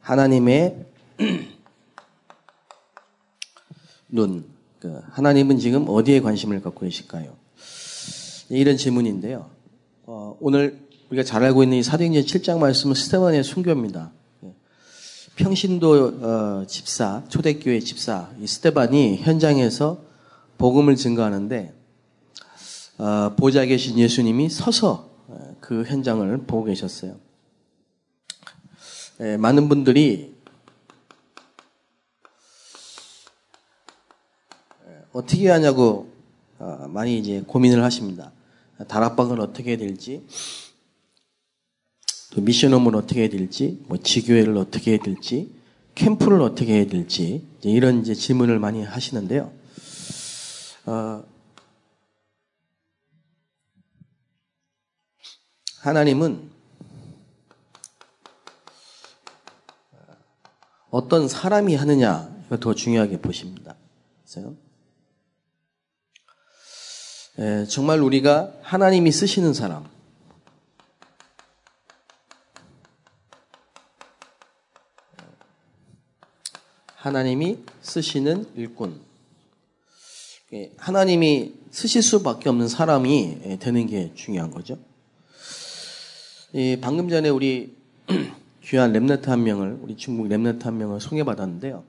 하나님의 눈, 그 하나님은 지금 어디에 관심을 갖고 계실까요? 이런 질문인데요. 어, 오늘 우리가 잘 알고 있는 이 사도행전 7장 말씀은 스테반의 순교입니다. 예. 평신도 어, 집사, 초대교회 집사 이 스테반이 현장에서 복음을 증거하는데 어, 보좌 계신 예수님이 서서 어, 그 현장을 보고 계셨어요. 예, 많은 분들이 어떻게 하냐고 어, 많이 이제 고민을 하십니다. 다락방을 어떻게 해야 될지, 또 미션홈을 어떻게 해야 될지, 뭐 지교회를 어떻게 해야 될지, 캠프를 어떻게 해야 될지 이제 이런 이제 질문을 많이 하시는데요. 어, 하나님은 어떤 사람이 하느냐 더 중요하게 보십니다. 그래서 에, 정말 우리가 하나님이 쓰시는 사람, 하나님이 쓰시는 일꾼, 하나님이 쓰실 수밖에 없는 사람이 되는 게 중요한 거죠. 방금 전에 우리 귀한 remnant 한 명을 우리 중국 remnant 한 명을 소개받았는데요.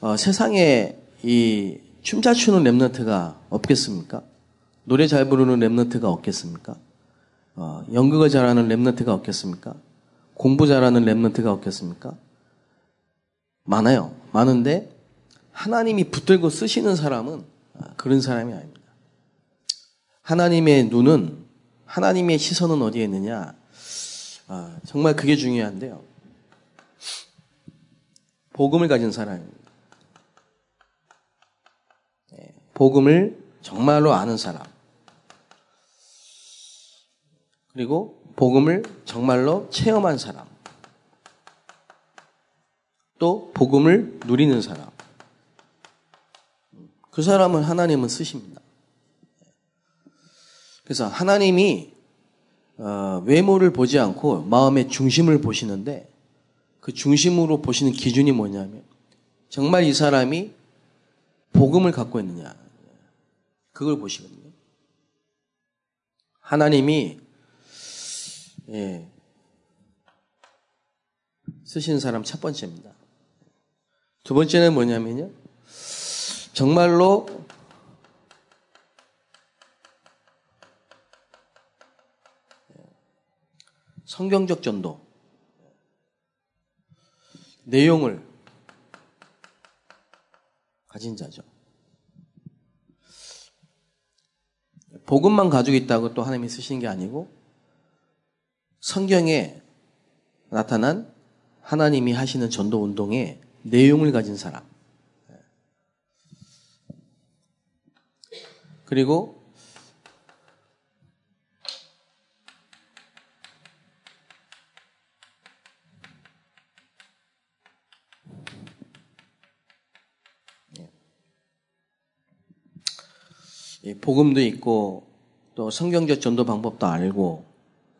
어, 세상에 이 춤 잘 추는 remnant가 없겠습니까? 노래 잘 부르는 remnant가 없겠습니까? 어, 연극을 잘하는 remnant가 없겠습니까? 공부 잘하는 remnant가 없겠습니까? 많아요. 많은데 하나님이 붙들고 쓰시는 사람은 그런 사람이 아닙니다. 하나님의 눈은 하나님의 시선은 어디에 있느냐? 아, 정말 그게 중요한데요. 복음을 가진 사람입니다. 네, 복음을 정말로 아는 사람. 그리고 복음을 정말로 체험한 사람. 또 복음을 누리는 사람. 그 사람을 하나님은 쓰십니다. 그래서 하나님이 어, 외모를 보지 않고 마음의 중심을 보시는데 그 중심으로 보시는 기준이 뭐냐면 정말 이 사람이 복음을 갖고 있느냐 그걸 보시거든요. 하나님이 예, 쓰신 사람 첫 번째입니다. 두 번째는 뭐냐면요. 정말로 성경적 전도, 내용을 가진 자죠. 복음만 가지고 있다고 또 하나님이 쓰시는 게 아니고 성경에 나타난 하나님이 하시는 전도 운동의 내용을 가진 사람. 그리고 복음도 있고 또 성경적 전도 방법도 알고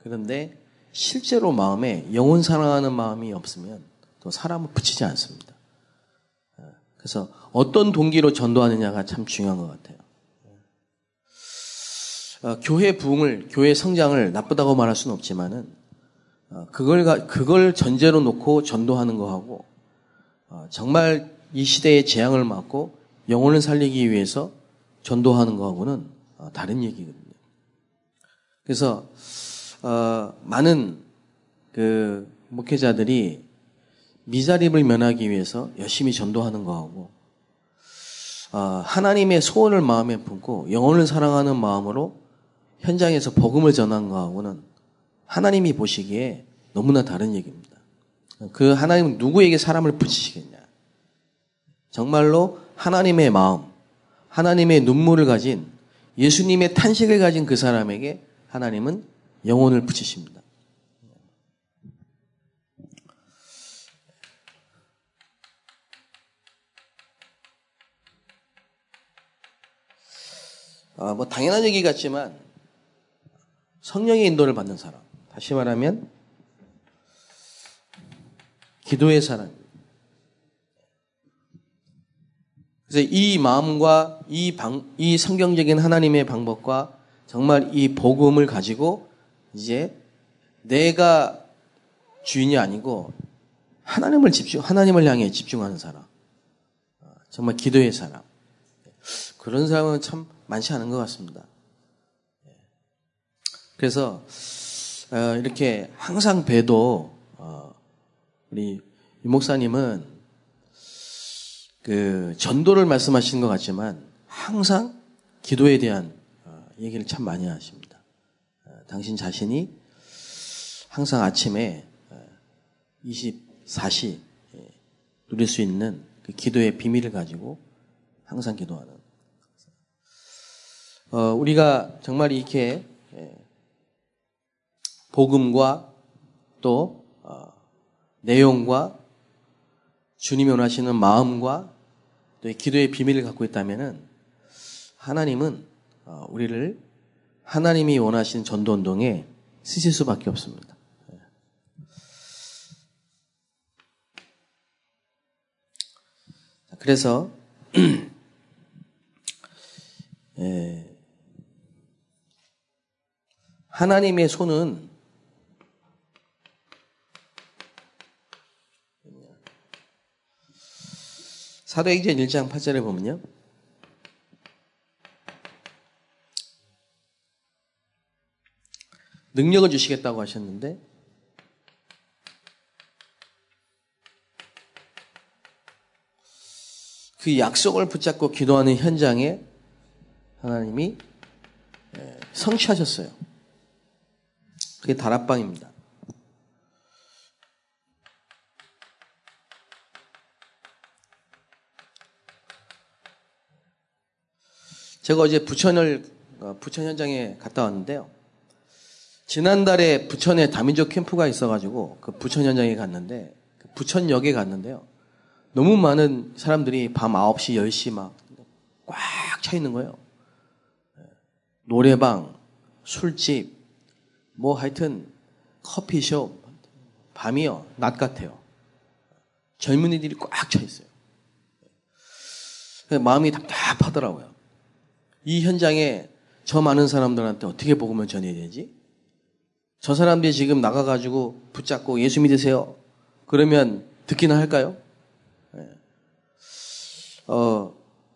그런데 실제로 마음에 영혼 사랑하는 마음이 없으면 또 사람을 붙이지 않습니다. 그래서 어떤 동기로 전도하느냐가 참 중요한 것 같아요. 어, 교회 부흥을, 교회 성장을 나쁘다고 말할 수는 없지만은 어, 그걸 그걸 전제로 놓고 전도하는 거하고 어, 정말 이 시대의 재앙을 막고 영혼을 살리기 위해서 전도하는 거하고는 어, 다른 얘기거든요. 그래서 어, 많은 그 목회자들이 미자립을 면하기 위해서 열심히 전도하는 거하고 어, 하나님의 소원을 마음에 품고 영혼을 사랑하는 마음으로 현장에서 복음을 전한 거하고는 하나님이 보시기에 너무나 다른 얘기입니다. 그 하나님은 누구에게 사람을 붙이시겠냐? 정말로 하나님의 마음, 하나님의 눈물을 가진 예수님의 탄식을 가진 그 사람에게 하나님은 영혼을 붙이십니다. 아, 뭐 당연한 얘기 같지만 성령의 인도를 받는 사람. 다시 말하면 기도의 사람 그래서 이 마음과 이 방, 이 성경적인 하나님의 방법과 정말 이 복음을 가지고 이제 내가 주인이 아니고 하나님을 집중, 하나님을 향해 집중하는 사람. 정말 기도의 사람. 그런 사람은 참 많지 않은 것 같습니다. 그래서 어, 이렇게 항상 봬도 어, 우리 유 목사님은 그 전도를 말씀하시는 것 같지만 항상 기도에 대한 어, 얘기를 참 많이 하십니다. 당신 자신이 항상 아침에 24시 예, 누릴 수 있는 그 기도의 비밀을 가지고 항상 기도하는. 어, 우리가 정말 이렇게 예, 복음과 또 어, 내용과 주님이 원하시는 마음과 또 기도의 비밀을 갖고 있다면은 하나님은 어, 우리를 하나님이 원하시는 전도 운동에 쓰실 수밖에 없습니다. 그래서 예, 하나님의 손은 사도행전 1장 8절에 보면요. 능력을 주시겠다고 하셨는데 그 약속을 붙잡고 기도하는 현장에 하나님이 예, 성취하셨어요. 그게 다락방입니다. 제가 어제 부천을 어, 부천 현장에 갔다 왔는데요. 지난달에 부천에 다민족 캠프가 있어가지고 그 부천 현장에 갔는데 그 부천역에 갔는데요. 너무 많은 사람들이 밤 9시, 10시 막 꽉 차 있는 거예요. 노래방, 술집, 뭐 하여튼 커피숍, 밤이요, 낮 같아요. 젊은이들이 꽉 차 있어요. 마음이 답답하더라고요. 이 현장에 저 많은 사람들한테 어떻게 복음을 전해야 되지? 저 사람들이 지금 나가가지고 붙잡고 예수 믿으세요. 그러면 듣기나 할까요? 어,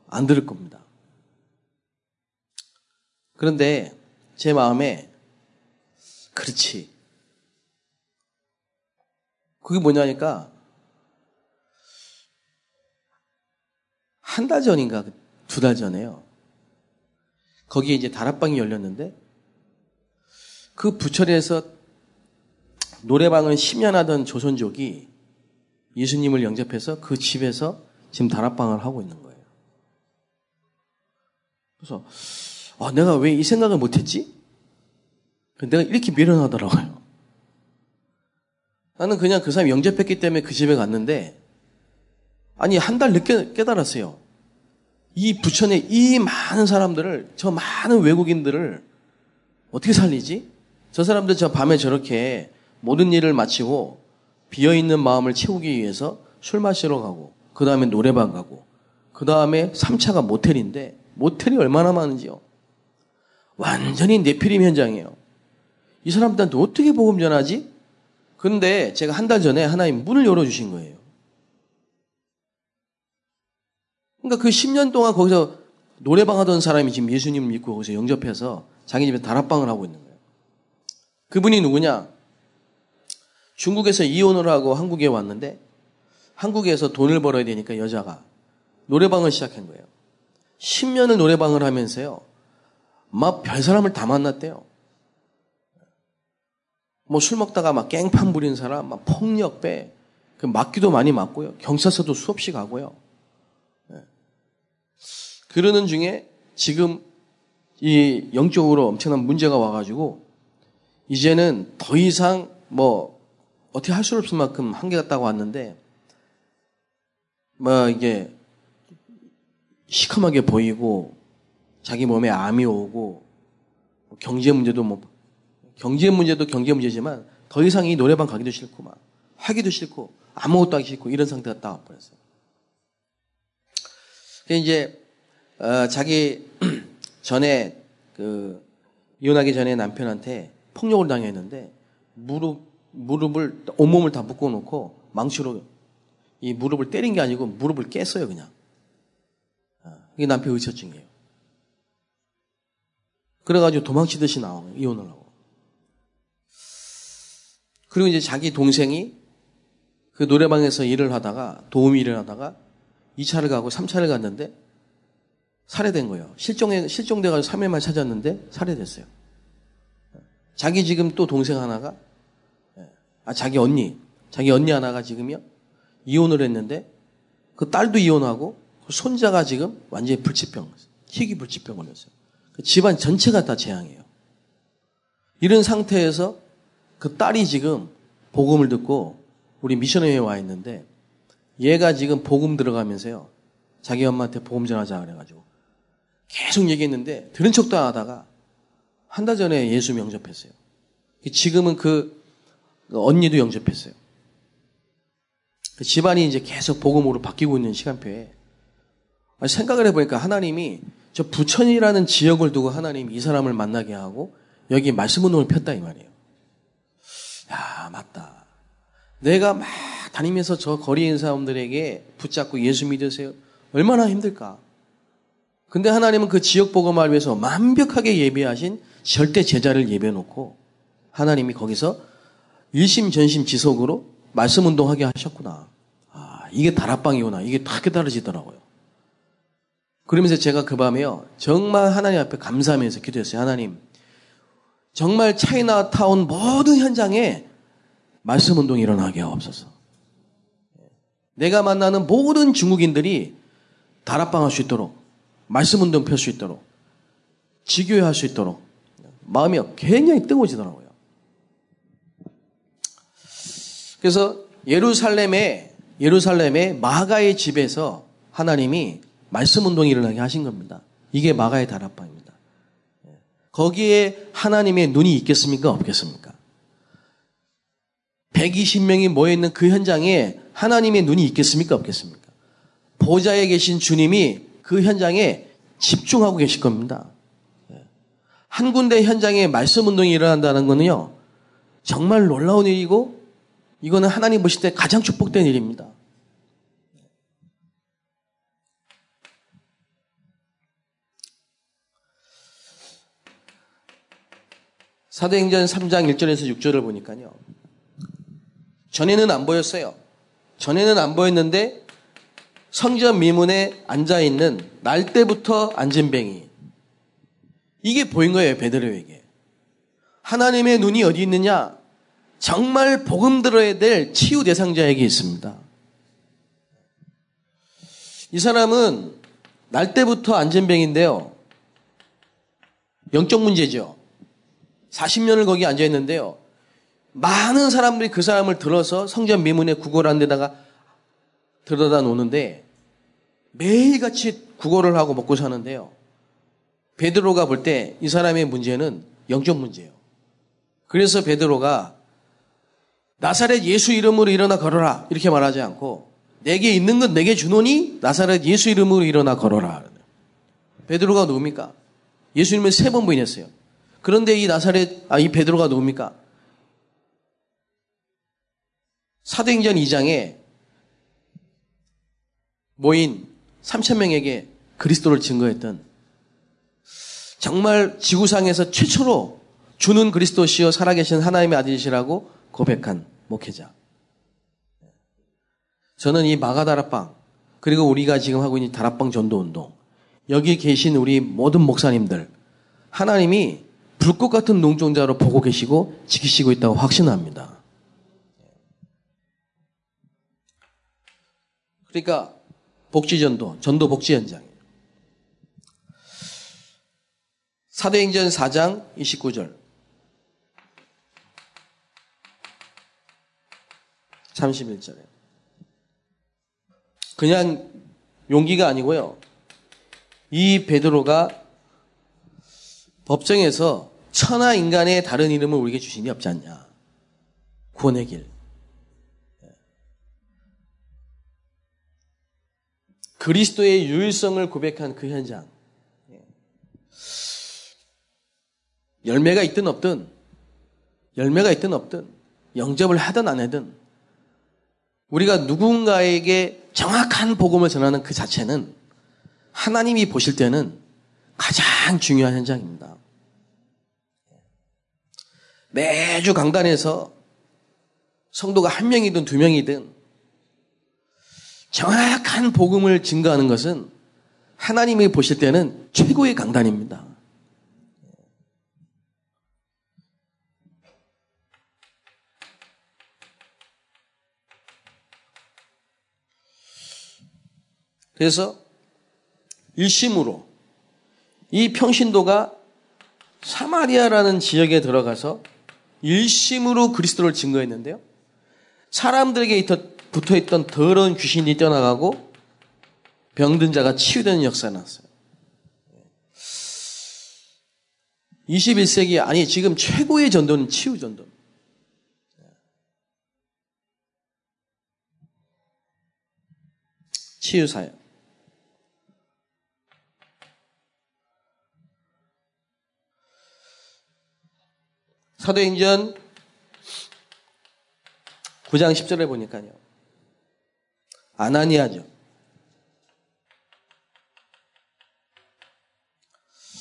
안 들을 겁니다. 그런데 제 마음에 그렇지. 그게 뭐냐니까 한 달 전인가 두 달 전에요. 거기에 이제 다락방이 열렸는데 그 부천에서 노래방을 10년 하던 조선족이 예수님을 영접해서 그 집에서 지금 다락방을 하고 있는 거예요. 그래서 아, 내가 왜 이 생각을 못했지? 내가 이렇게 미련하더라고요. 나는 그냥 그 사람이 영접했기 때문에 그 집에 갔는데 아니 한 달 늦게 깨달았어요. 이 부천에 이 많은 사람들을 저 많은 외국인들을 어떻게 살리지? 저 사람들 저 밤에 저렇게 모든 일을 마치고 비어 있는 마음을 채우기 위해서 술 마시러 가고 그 다음에 노래방 가고, 그 다음에 3차가 모텔인데, 모텔이 얼마나 많은지요. 완전히 내피림 현장이에요. 이 사람들한테 어떻게 복음 전하지? 근데 제가 한 달 전에 하나님 문을 열어주신 거예요. 그러니까 그 10년 동안 거기서 노래방 하던 사람이 지금 예수님을 믿고 거기서 영접해서 자기 집에 다락방을 하고 있는 거예요. 그분이 누구냐? 중국에서 이혼을 하고 한국에 왔는데 한국에서 돈을 벌어야 되니까 여자가 노래방을 시작한 거예요. 10년을 노래방을 하면서요. 막 별 사람을 다 만났대요. 뭐 술 먹다가 막 깽판 부린 사람, 막 폭력배, 그 맞기도 많이 맞고요. 경찰서도 수없이 가고요. 네. 그러는 중에 지금 이 영적으로 엄청난 문제가 와가지고 이제는 더 이상 뭐 어떻게 할 수 없을 만큼 한계가 딱 왔는데 뭐 이게 시커멓게 보이고 자기 몸에 암이 오고 경제 문제도 뭐 경제 문제도 경제 문제지만 더 이상 이 노래방 가기도 싫고 막 하기도 싫고 아무것도 하기 싫고 이런 상태가 딱 와버렸어요. 이제 어, 자기 전에 그 이혼하기 전에 남편한테 폭력을 당했는데 무릎 무릎을 온몸을 다 묶어놓고 망치로 이 무릎을 때린 게 아니고 무릎을 깼어요 그냥. 어, 이게 남편 의처증이에요. 그래가지고 도망치듯이 나와요 이혼을 하고. 그리고 이제 자기 동생이 그 노래방에서 일을 하다가 도움 일을 하다가 2차를 가고 3차를 갔는데 살해된 거예요. 실종해, 실종돼가지고 3일만 찾았는데 살해됐어요. 자기 지금 또 동생 하나가, 아, 자기 언니, 자기 언니 하나가 지금요, 이혼을 했는데, 그 딸도 이혼하고, 그 손자가 지금 완전히 불치병, 희귀 불치병 걸렸어요. 그 집안 전체가 다 재앙이에요. 이런 상태에서 그 딸이 지금 복음을 듣고 우리 미션회에 와 있는데, 얘가 지금 복음 들어가면서요, 자기 엄마한테 복음 전하자 그래가지고, 계속 얘기했는데 들은 척도 안 하다가 한 달 전에 예수 영접했어요. 지금은 그 언니도 영접했어요. 그 집안이 이제 계속 복음으로 바뀌고 있는 시간표에 생각을 해보니까 하나님이 저 부천이라는 지역을 두고 하나님이 이 사람을 만나게 하고 여기 말씀 운동을 폈다 이 말이에요. 야 맞다. 내가 막 다니면서 저 있는 사람들에게 붙잡고 예수 믿으세요. 얼마나 힘들까. 근데 하나님은 그 지역 복음을 위해서 완벽하게 예배하신 절대 제자를 예배놓고 하나님이 거기서 일심전심 지속으로 말씀 운동하게 하셨구나. 아, 이게 다락방이구나. 이게 다 깨달아지더라고요. 그러면서 제가 그 밤에요. 정말 하나님 앞에 감사하면서 기도했어요. 하나님, 정말 차이나타운 모든 현장에 말씀 운동이 일어나게 하옵소서. 내가 만나는 모든 중국인들이 다락방 할 수 있도록 말씀 운동 펼 수 있도록 지교회 할 수 있도록 마음이 굉장히 뜨거워지더라고요. 그래서 예루살렘에 예루살렘의 마가의 집에서 하나님이 말씀 운동이 일어나게 하신 겁니다. 이게 마가의 다락방입니다. 거기에 하나님의 눈이 있겠습니까? 없겠습니까? 120명이 모여있는 그 현장에 하나님의 눈이 있겠습니까? 없겠습니까? 보좌에 계신 주님이 그 현장에 집중하고 계실 겁니다. 한 군데 현장에 말씀 운동이 일어난다는 것은요, 정말 놀라운 일이고, 이거는 하나님 보실 때 가장 축복된 일입니다. 사도행전 3장 1절에서 6절을 보니까요. 전에는 안 보였어요. 전에는 안 보였는데 성전 미문에 앉아 있는 날 때부터 안진뱅이 이게 보인 거예요 베드로에게 하나님의 눈이 어디 있느냐 정말 복음 들어야 될 치유 대상자에게 있습니다. 이 사람은 날 때부터 안진뱅인데요 영적 문제죠. 40년을 거기 앉아 있는데요. 많은 사람들이 그 사람을 들어서 성전 미문에 구걸한 데다가 들여다 놓는데 매일같이 구걸을 하고 먹고 사는데요. 베드로가 볼 때 이 사람의 문제는 영적 문제예요. 그래서 베드로가 나사렛 예수 이름으로 일어나 걸어라 이렇게 말하지 않고 내게 있는 건 내게 주노니 나사렛 예수 이름으로 일어나 걸어라. 베드로가 누굽니까? 예수님을 세 번 부인했어요. 그런데 이 나사렛 아 이 베드로가 누굽니까? 사도행전 2장에 모인 3천 명에게 그리스도를 증거했던 정말 지구상에서 최초로 주는 그리스도시여 살아계신 하나님의 아들이시라고 고백한 목회자. 저는 이 마가다락방 그리고 우리가 지금 하고 있는 다락방 전도 운동 여기 계신 우리 모든 목사님들 하나님이 불꽃 같은 농종자로 보고 계시고 지키시고 있다고 확신합니다. 그러니까 복지전도, 전도 복지 현장이에요. 사도행전 4장 29절. 31절에. 그냥 용기가 아니고요. 이 베드로가 법정에서 천하 인간의 다른 이름을 우리에게 주신 게 없지 않냐. 구원의 길. 그리스도의 유일성을 고백한 그 현장. 열매가 있든 없든, 열매가 있든 없든, 영접을 하든 안 하든, 우리가 누군가에게 정확한 복음을 전하는 그 자체는 하나님이 보실 때는 가장 중요한 현장입니다. 매주 강단에서 성도가 한 명이든 두 명이든 정확한 복음을 증거하는 것은 하나님이 보실 때는 최고의 강단입니다. 그래서 일심으로 이 평신도가 사마리아라는 지역에 들어가서 일심으로 그리스도를 증거했는데요. 사람들에게 붙어 있던 더러운 귀신이 떠나가고 병든 자가 치유되는 역사가 났어요. 21세기 아니 지금 최고의 전도는 치유 전도. 치유 사역. 사도행전 9장 10절에 보니까요. 아나니아죠.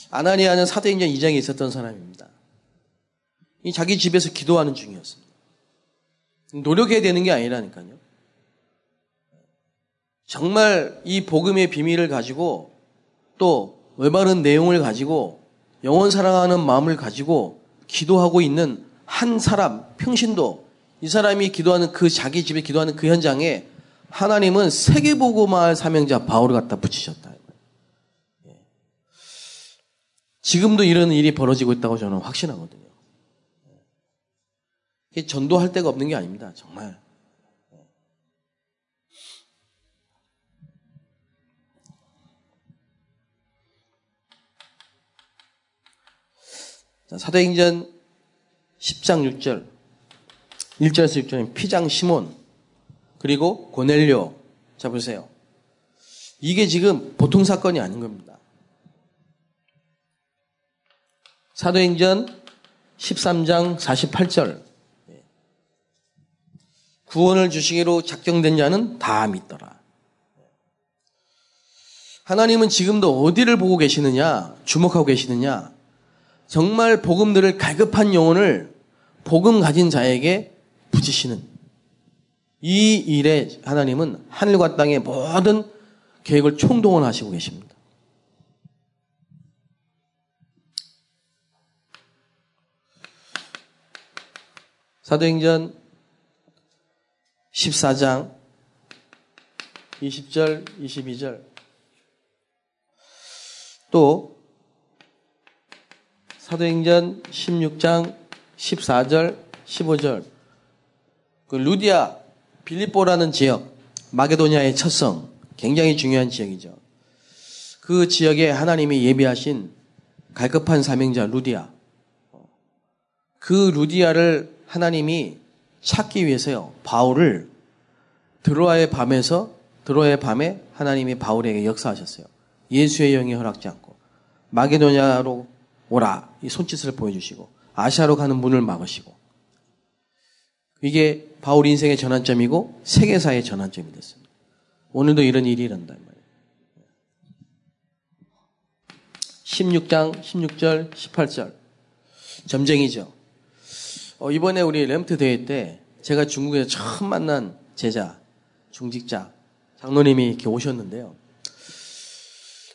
아나니아는 사도행전 2장에 있었던 사람입니다. 이 자기 집에서 기도하는 중이었습니다. 노력해야 되는 게 아니라니까요. 정말 이 복음의 비밀을 가지고 또 올바른 내용을 가지고 영원 사랑하는 마음을 가지고 기도하고 있는 한 사람, 평신도, 이 사람이 기도하는 그 자기 집에 기도하는 그 현장에 하나님은 세계보고마을 사명자 바울을 갖다 붙이셨다. 예. 지금도 이런 일이 벌어지고 있다고 저는 확신하거든요. 전도할 데가 없는 게 아닙니다. 정말. 자, 사도행전 10장 6절, 1절에서 6절에 피장 시몬, 그리고 고넬료. 자, 보세요. 이게 지금 보통 사건이 아닌 겁니다. 사도행전 13장 48절. 구원을 주시기로 작정된 자는 다 믿더라. 하나님은 지금도 어디를 보고 계시느냐, 주목하고 계시느냐, 정말 복음 들을 갈급한 영혼을 복음 가진 자에게 붙이시는 이 일에 하나님은 하늘과 땅의 모든 계획을 총동원하시고 계십니다. 사도행전 14장 20절, 22절 또 사도행전 16장 14절, 15절. 그 루디아 빌립보라는 지역, 마게도니아의 첫성, 굉장히 중요한 지역이죠. 그 지역에 하나님이 예비하신 갈급한 사명자 루디아. 그 루디아를 하나님이 찾기 위해서요. 바울을 드로아의 밤에서 드로아의 밤에 하나님이 바울에게 역사하셨어요. 예수의 영이 허락지 않고 마게도냐로 오라 이 손짓을 보여주시고 아시아로 가는 문을 막으시고 이게 바울 인생의 전환점이고 세계사의 전환점이 됐습니다. 오늘도 이런 일이 말이에요. 16장 16절 18절 점쟁이죠. 어, 이번에 우리 램트 대회 때 제가 중국에서 처음 만난 제자 중직자 장로님이 이렇게 오셨는데요.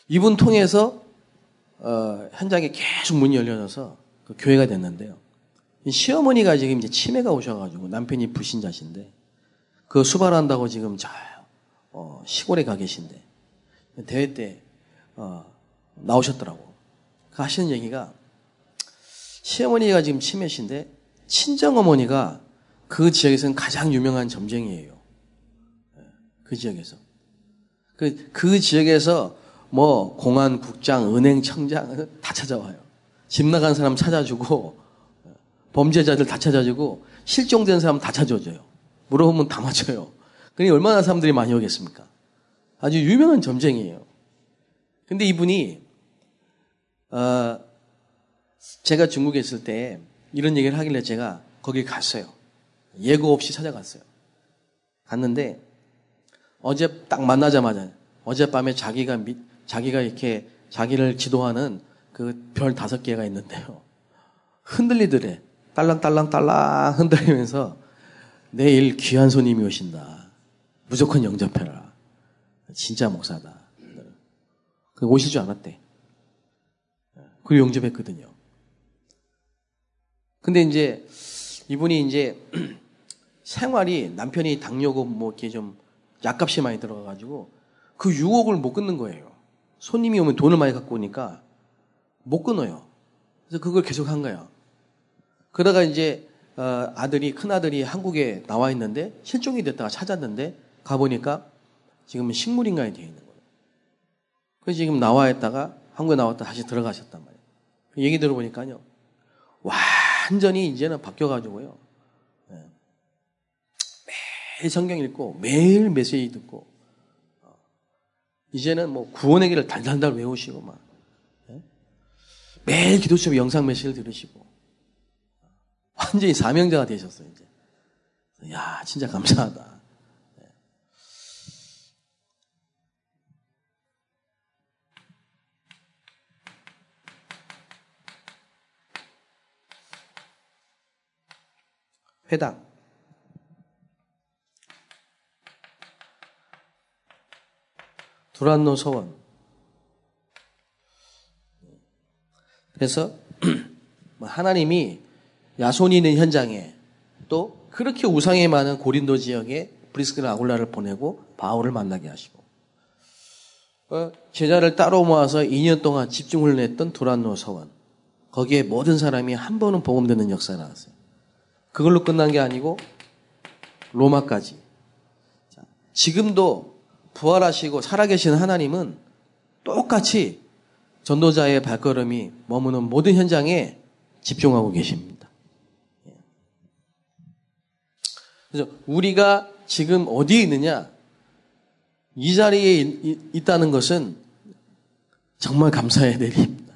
이분 통해서 어, 현장에 계속 문이 열려져서 그 교회가 됐는데요. 시어머니가 지금 이제 치매가 오셔가지고 남편이 불신자신데 그 수발한다고 지금 저 어, 시골에 가 계신데 대회 때 어, 나오셨더라고. 그 하시는 얘기가 시어머니가 지금 치매신데 친정 어머니가 그 지역에서는 가장 유명한 점쟁이에요. 예, 그 지역에서. 그, 그 지역에서 뭐 공안, 국장, 은행, 청장 다 찾아와요. 집 나간 사람 찾아주고 범죄자들 다 찾아주고 실종된 사람 다 찾아줘요. 물어보면 다 맞춰요. 그러니 얼마나 사람들이 많이 오겠습니까? 아주 유명한 점쟁이에요. 근데 이분이 어, 제가 중국에 있을 때 이런 얘기를 하길래 제가 거기 갔어요. 예고 없이 찾아갔어요. 갔는데 어제 딱 만나자마자 어젯밤에 자기가 미, 자기가 이렇게 자기를 지도하는 그 별 다섯 개가 있는데요. 흔들리더래. 딸랑딸랑딸랑 흔들리면서 내일 귀한 손님이 오신다. 무조건 영접해라. 진짜 목사다. 그 오실 줄 알았대. 그리고 영접했거든요. 근데 이제 이분이 이제 생활이 남편이 당뇨고 뭐 이렇게 좀 약값이 많이 들어가가지고 그 유혹을 못 끊는 거예요. 손님이 오면 돈을 많이 갖고 오니까 못 끊어요. 그래서 그걸 계속 한 거예요. 그러다가 이제 어, 아들이 큰 아들이 한국에 나와 있는데 실종이 됐다가 찾았는데 가 보니까 지금은 식물인간이 되어 있는 거예요. 그래서 지금 나와 있다가 한국에 나왔다 다시 들어가셨단 말이에요. 그 얘기 들어보니까요. 완전히 이제는 바뀌어가지고요. 네. 매일 성경 읽고 매일 메시지 듣고 어, 이제는 뭐 구원의 길을 달달달 외우시고 막 네. 매일 기도 수업 영상 메시지를 들으시고 완전히 사명자가 되셨어요 이제. 야 진짜 감사하다. 네. 회당. 두란노 서원. 그래서 뭐 하나님이 야손이 있는 현장에 또 그렇게 우상이 많은 고린도 지역에 브리스크나 아굴라를 보내고 바울을 만나게 하시고 어, 제자를 따로 모아서 2년 동안 집중을 냈던 두란노 서원 거기에 모든 사람이 한 번은 복음 듣는 역사가 나왔어요. 그걸로 끝난 게 아니고 로마까지. 지금도 부활하시고 살아계신 하나님은 똑같이 전도자의 발걸음이 머무는 모든 현장에 집중하고 계십니다. 그래서 우리가 지금 어디에 있느냐? 이 자리에 있 다는 것은 정말 감사해야 될 일입니다.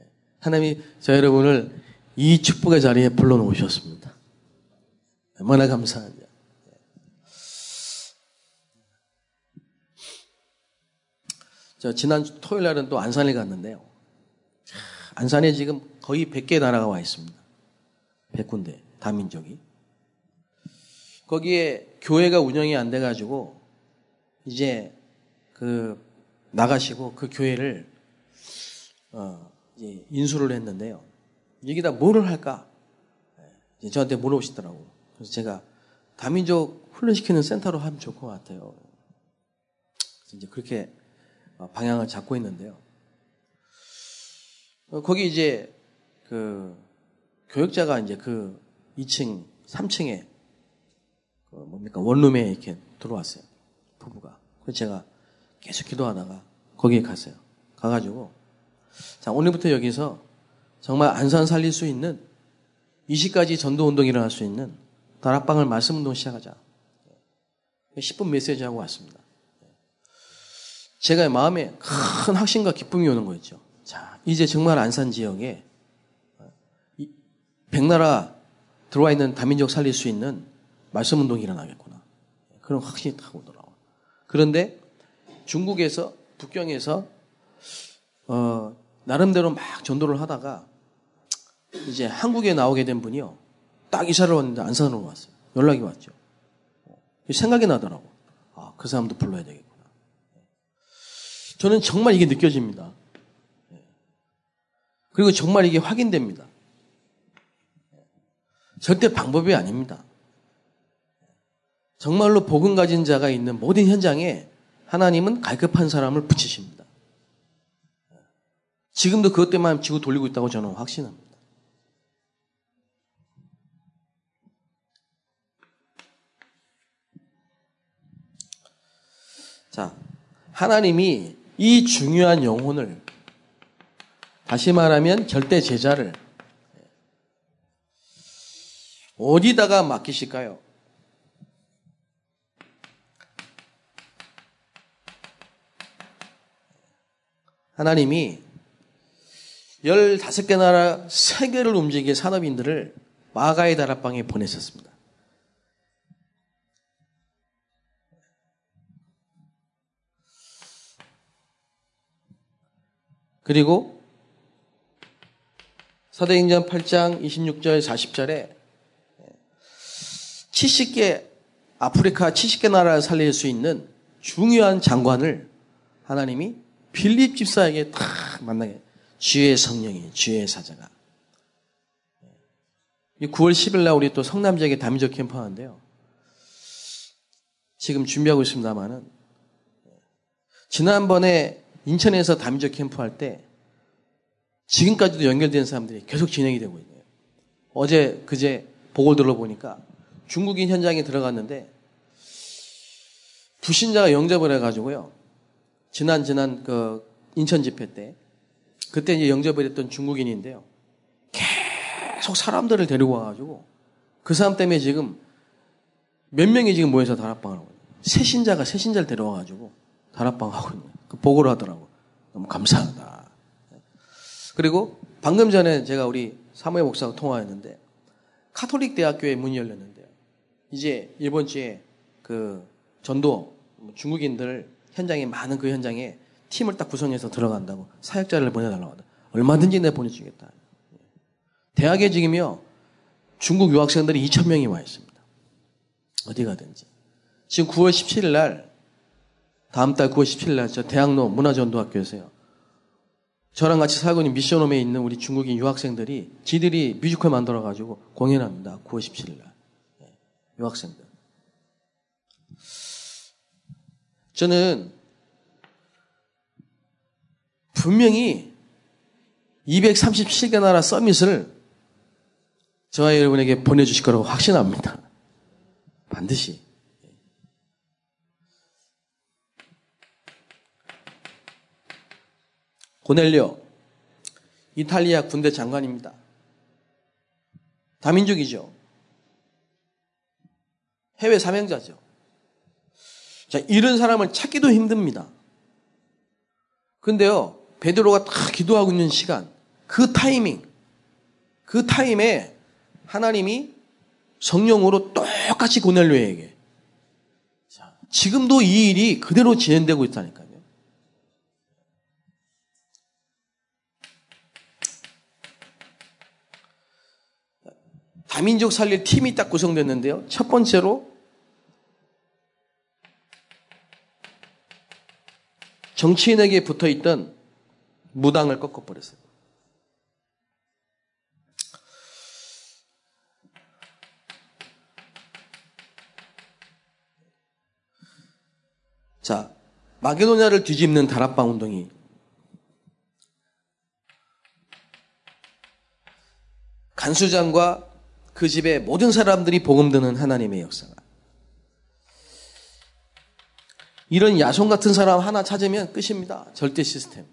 예. 하나님이 저 여러분을 이 축복의 자리에 불러놓으셨습니다. 얼마나 감사하냐. 저 지난 토요일 날은 또 안산에 갔는데요. 안산에 지금 거의 100개 나라가 와 있습니다. 100군데, 다민족이. 거기에 교회가 운영이 안 돼가지고, 이제 그, 나가시고 그 교회를, 어, 이제 인수를 했는데요. 여기다 뭐를 할까? 이제 저한테 물어보시더라고요. 그래서 제가 다민족 훈련시키는 센터로 하면 좋을 것 같아요. 이제 그렇게 어, 방향을 잡고 있는데요. 어, 거기 이제 그 교육자가 이제 그 2층, 3층에 그 뭡니까 원룸에 이렇게 들어왔어요. 부부가. 그래서 제가 계속 기도하다가 거기에 갔어요. 가가지고 자 오늘부터 여기서 정말 안산 살릴 수 있는 20가지 전도 운동이 일어날 수 있는 다락방을 말씀 운동 시작하자. 10분 메시지 하고 왔습니다. 제가 마음에 큰 확신과 기쁨이 오는 거였죠. 자, 이제 정말 안산 지역에 백나라 들어와 있는 다민족 살릴 수 있는 말씀 운동이 일어나겠구나. 그런 확신이 딱 오더라고요. 그런데 중국에서, 북경에서, 어, 나름대로 막 전도를 하다가 이제 한국에 나오게 된 분이요. 딱 이사를 왔는데 안산으로 왔어요. 연락이 왔죠. 생각이 나더라고. 아, 그 사람도 불러야 되겠구나. 저는 정말 이게 느껴집니다. 그리고 정말 이게 확인됩니다. 절대 방법이 아닙니다. 정말로 복음 가진 자가 있는 모든 현장에 하나님은 갈급한 사람을 붙이십니다. 지금도 그것 때문에 지고 돌리고 있다고 저는 확신합니다. 자, 하나님이 이 중요한 영혼을 다시 말하면 절대 제자를 어디다가 맡기실까요? 하나님이 15개 나라 세계를 움직일 산업인들을 마가의 다락방에 보내셨습니다. 그리고 사도행전 8장 26절 40절에 70개 아프리카 70개 나라를 살릴 수 있는 중요한 장관을 하나님이 빌립 집사에게 탁 만나게 주의 성령이 주의 사자가 9월 10일 날 우리 또 성남지역에 다민족 캠프 하는데요. 지금 준비하고 있습니다만은 지난번에 인천에서 다민족 캠프 할 때 지금까지도 연결된 사람들이 계속 진행이 되고 있네요. 어제 그제 보고 들어보니까 중국인 현장에 들어갔는데 부신자가 영접을 해가지고요. 지난 지난 그 인천 집회 때 그때 이제 영접을 했던 중국인인데요. 계속 사람들을 데리고 와가지고 그 사람 때문에 지금 몇 명이 지금 모여서 다락방을 하고. 새신자가 새신자를 데려와가지고 다락방 하고 있는 그 보고를 하더라고. 너무 감사하다. 그리고 방금 전에 제가 우리 사무엘 목사하고 통화했는데 카톨릭 대학교에 문이 열렸는데요. 이제 이번 주에 그 전도 중국인들 현장에 많은 그 현장에 팀을 딱 구성해서 들어간다고 사역자를 보내달라고 하다. 얼마든지 내가 보내주겠다. 대학에 지금요 중국 유학생들이 2천 명이 와 있습니다. 어디 가든지. 지금 9월 17일 날 다음 달 9월 17일 날 저 대학로 문화전도학교에서요. 저랑 같이 살고 있는 미션홈에 있는 우리 중국인 유학생들이 지들이 뮤지컬 만들어가지고 공연합니다. 9월 17일 날. 네, 유학생들. 저는 분명히 237개 나라 서밋을 저와 여러분에게 보내주실 거라고 확신합니다. 반드시. 고넬리오, 이탈리아 군대 장관입니다. 다민족이죠. 해외 사명자죠. 자, 이런 사람을 찾기도 힘듭니다. 근데요, 베드로가 딱 기도하고 있는 시간, 그 타이밍, 그 타임에 하나님이 성령으로 똑같이 고넬료에게 지금도 이 일이 그대로 진행되고 있다니까요. 다민족 살릴 팀이 딱 구성됐는데요. 첫 번째로 정치인에게 붙어 있던 무당을 꺾어버렸어요. 자, 마게도냐를 뒤집는 다락방 운동이 간수장과 그 집의 모든 사람들이 복음 드는 하나님의 역사가 이런 야손 같은 사람 하나 찾으면 끝입니다. 절대 시스템.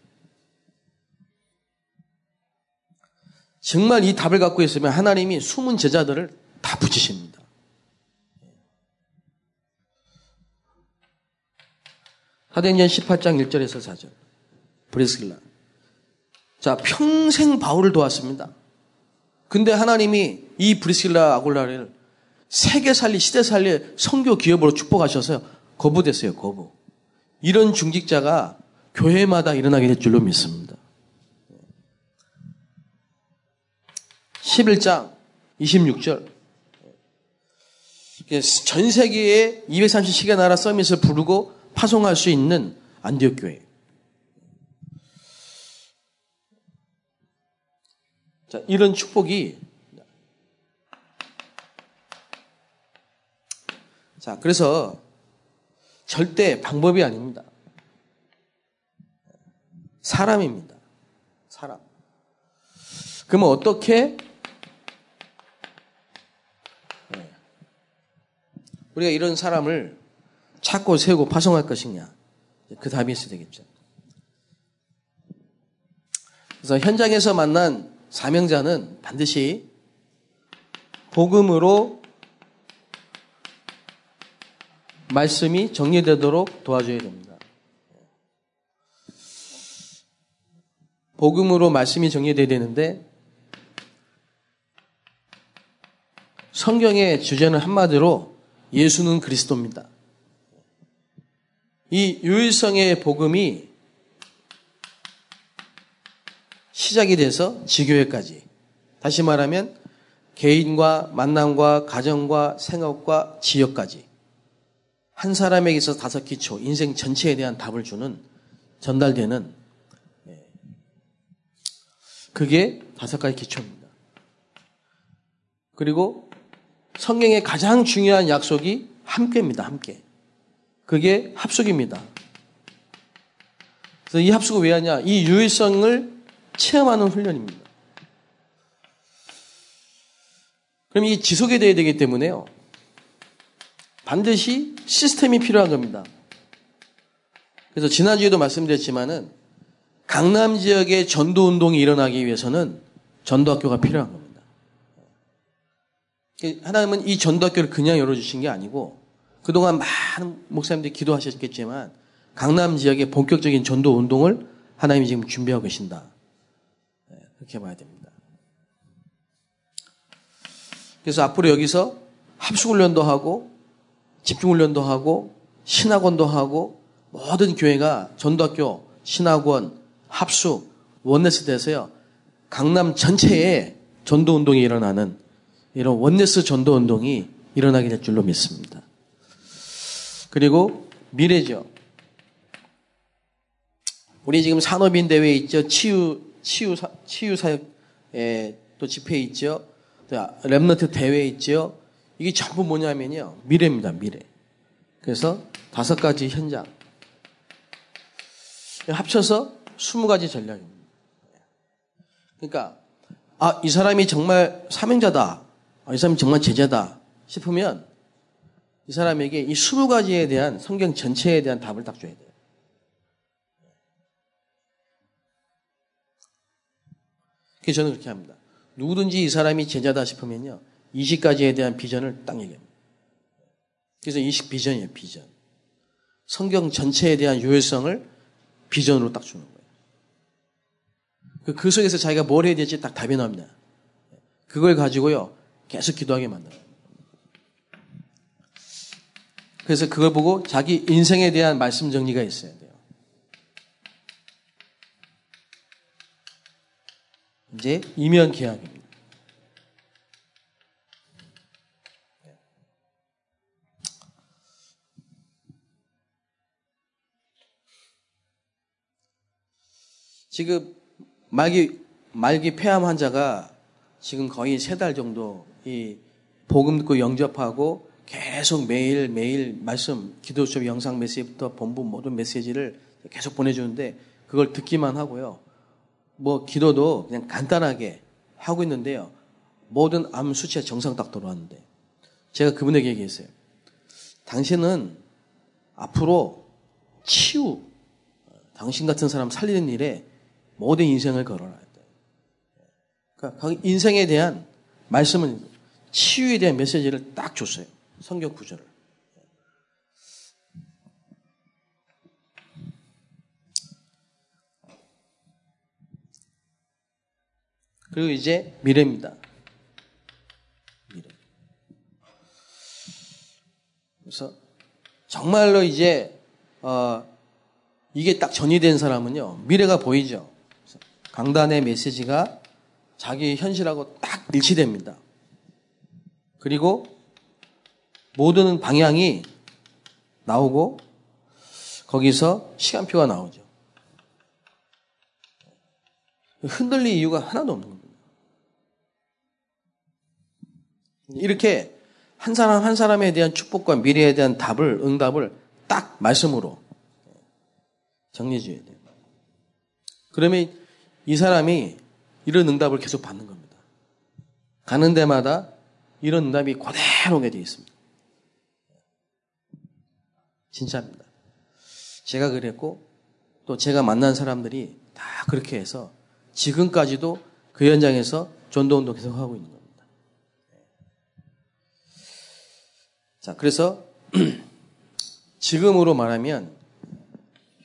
정말 이 답을 갖고 있으면 하나님이 숨은 제자들을 다 붙이십니다. 사도행전 18장 1절에서 4절. 브레스길라. 자, 평생 바울을 도왔습니다. 근데 하나님이 이 브리스길라 아골라를 세계 살리, 시대 살리 성교 기업으로 축복하셔서 거부됐어요, 거부. 이런 중직자가 교회마다 일어나게 될 줄로 믿습니다. 11장 26절. 전 세계에 230시계 나라 서밋을 부르고 파송할 수 있는 안디옥 교회. 자, 이런 축복이 자, 그래서 절대 방법이 아닙니다. 사람입니다. 사람. 그러면 어떻게 네. 우리가 이런 사람을 찾고 세우고 파송할 것이냐? 그 답이 있어야 되겠죠. 그래서 현장에서 만난 사명자는 반드시 복음으로 말씀이 정리되도록 도와줘야 됩니다. 복음으로 말씀이 정리되어야 되는데 성경의 주제는 한마디로 예수는 그리스도입니다. 이 유일성의 복음이 시작이 돼서 지교회까지 다시 말하면 개인과 만남과 가정과 생업과 지역까지 한 사람에게 서 다섯 기초 인생 전체에 대한 답을 주는 전달되는 예, 그게 다섯 가지 기초입니다. 그리고 성경의 가장 중요한 약속이 함께입니다. 함께. 그게 합숙입니다. 그래서 이 합숙을 왜 하냐? 이 유일성을 체험하는 훈련입니다. 그럼 이 지속이 돼야 되기 때문에요. 반드시 시스템이 필요한 겁니다. 그래서 지난주에도 말씀드렸지만은 강남 지역의 전도 운동이 일어나기 위해서는 전도학교가 필요한 겁니다. 하나님은 이 전도학교를 그냥 열어주신 게 아니고 그동안 많은 목사님들이 기도하셨겠지만 강남 지역의 본격적인 전도 운동을 하나님이 지금 준비하고 계신다. 네, 그렇게 봐야 됩니다. 그래서 앞으로 여기서 합숙훈련도 하고 집중훈련도 하고 신학원도 하고 모든 교회가 전도학교, 신학원, 합숙, 원네스 돼서요. 강남 전체에 전도 운동이 일어나는 이런 원네스 전도 운동이 일어나게 될 줄로 믿습니다. 그리고 미래죠. 우리 지금 산업인 대회 있죠. 치유 치유 사, 치유 사역에 또 집회 있죠. 랩너트 대회 있죠. 이게 전부 뭐냐면요. 미래입니다. 미래. 그래서 다섯 가지 현장. 합쳐서 스무 가지 전략입니다. 그러니까 아, 이 사람이 정말 사명자다. 아, 이 사람이 정말 제자다 싶으면 이 사람에게 이 스무 가지에 대한 성경 전체에 대한 답을 딱 줘야 돼요. 그래서 저는 그렇게 합니다. 누구든지 이 사람이 제자다 싶으면요. 20가지에 대한 비전을 딱 얘기합니다. 그래서 20 비전이에요, 비전. 성경 전체에 대한 요일성을 비전으로 딱 주는 거예요. 그, 그 속에서 자기가 뭘 해야 될지 딱 답이 나옵니다. 그걸 가지고요, 계속 기도하게 만들어요. 그래서 그걸 보고 자기 인생에 대한 말씀 정리가 있어야 돼요. 이제 이면 계약입니다. 지금 말기 말기 폐암 환자가 지금 거의 세 달 정도 이 복음 듣고 영접하고 계속 매일 매일 말씀 기도 수업 영상 메시지부터 본부 모든 메시지를 계속 보내주는데 그걸 듣기만 하고요. 뭐 기도도 그냥 간단하게 하고 있는데요. 모든 암 수치가 정상 딱 돌아왔는데 제가 그분에게 얘기했어요. 당신은 앞으로 치유, 당신 같은 사람 살리는 일에 모든 인생을 돼. 그러니까 인생에 대한 말씀은 치유에 대한 메시지를 딱 줬어요. 성경 구절을. 그리고 이제 미래입니다. 미래. 그래서 정말로 이제 어, 이게 딱 전이된 사람은요 미래가 보이죠. 강단의 메시지가 자기 현실하고 딱 일치됩니다. 그리고 모든 방향이 나오고 거기서 시간표가 나오죠. 흔들릴 이유가 하나도 없는 겁니다. 이렇게 한 사람 한 사람에 대한 축복과 미래에 대한 답을 응답을 딱 말씀으로 정리해 줘야 돼요. 그러면 이 사람이 이런 응답을 계속 받는 겁니다. 가는 데마다 이런 응답이 그대로 오게 되어 있습니다. 진짜입니다. 제가 그랬고 또 제가 만난 사람들이 다 그렇게 해서 지금까지도 그 현장에서 전도 운동 계속 하고 있는 겁니다. 자, 그래서 지금으로 말하면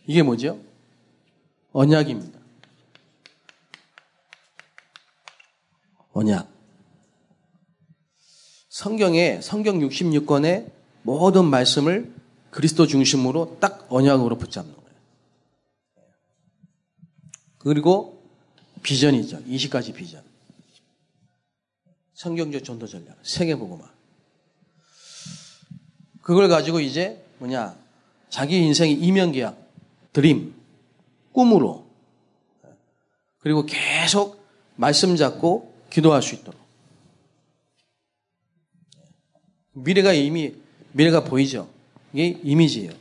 이게 뭐죠? 언약입니다. 언약. 성경에 성경 66권의 모든 말씀을 그리스도 중심으로 딱 언약으로 붙잡는 거예요. 그리고 비전이죠. 20가지 비전. 성경적 전도 전략. 세계보고만. 그걸 가지고 이제 뭐냐. 자기 인생의 이면계약, 드림, 꿈으로. 그리고 계속 말씀 잡고 기도할 수 있도록. 미래가 이미, 미래가 보이죠? 이게 이미지예요.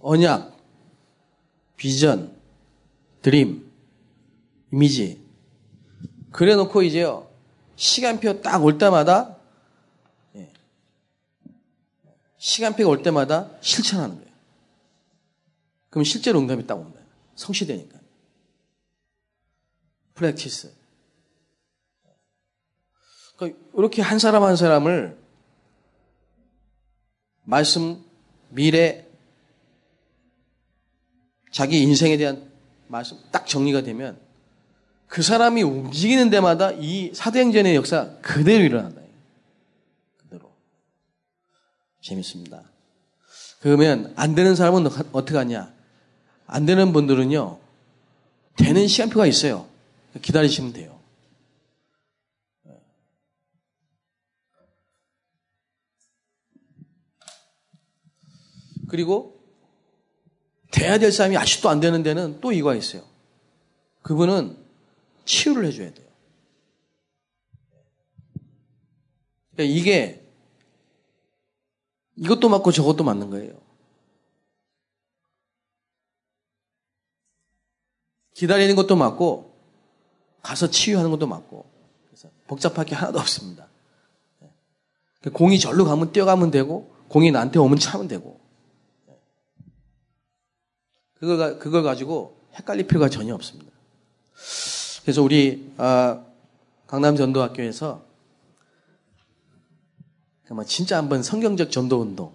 언약, 비전, 드림, 이미지. 그래 놓고 이제요, 시간표 딱 올 때마다, 예. 시간표가 올 때마다 실천하는 거예요. 그럼 실제로 응답이 딱 옵니다. 성취되니까. 프랙티스. 그러니까 이렇게 한 사람 한 사람을 말씀, 미래, 자기 인생에 대한 말씀 딱 정리가 되면 그 사람이 움직이는 데마다 이 사도행전의 역사 그대로 일어난다. 그대로. 재밌습니다. 그러면 안 되는 사람은 어떻게 하냐? 안 되는 분들은요, 되는 시간표가 있어요. 기다리시면 돼요. 그리고 돼야 될 사람이 아직도 안 되는 데는 또 이거가 있어요. 그분은 치유를 해줘야 돼요. 그러니까 이게 이것도 맞고 저것도 맞는 거예요. 기다리는 것도 맞고 가서 치유하는 것도 맞고 그래서 복잡할 게 하나도 없습니다. 그러니까 공이 절로 가면 뛰어가면 되고 공이 나한테 오면 차면 되고 그걸, 그걸 가지고 헷갈릴 필요가 전혀 없습니다. 그래서 우리 아, 강남 전도학교에서 정말 진짜 한번 성경적 전도 운동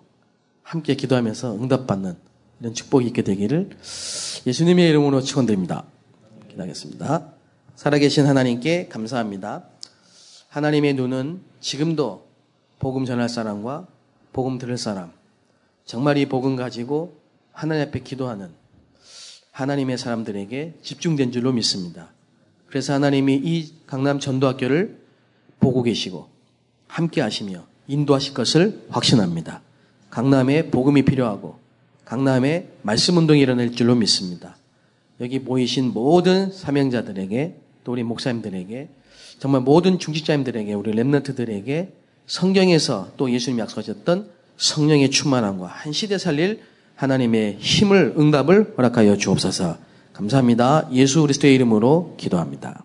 함께 기도하면서 응답받는 이런 축복이 있게 되기를 예수님의 이름으로 축원드립니다. 기도하겠습니다. 살아계신 하나님께 감사합니다. 하나님의 눈은 지금도 복음 전할 사람과 복음 들을 사람, 정말 이 복음 가지고 하나님 앞에 기도하는 하나님의 사람들에게 집중된 줄로 믿습니다. 그래서 하나님이 이 강남 전도학교를 보고 계시고 함께 하시며 인도하실 것을 확신합니다. 강남에 복음이 필요하고 강남에 말씀 운동이 일어날 줄로 믿습니다. 여기 모이신 모든 사명자들에게 또 우리 목사님들에게 정말 모든 중직자님들에게 우리 랩런트들에게 성경에서 또 예수님 약속하셨던 성령의 충만함과 한 시대 살릴 하나님의 힘을 응답을 허락하여 주옵소서. 감사합니다. 예수 그리스도의 이름으로 기도합니다.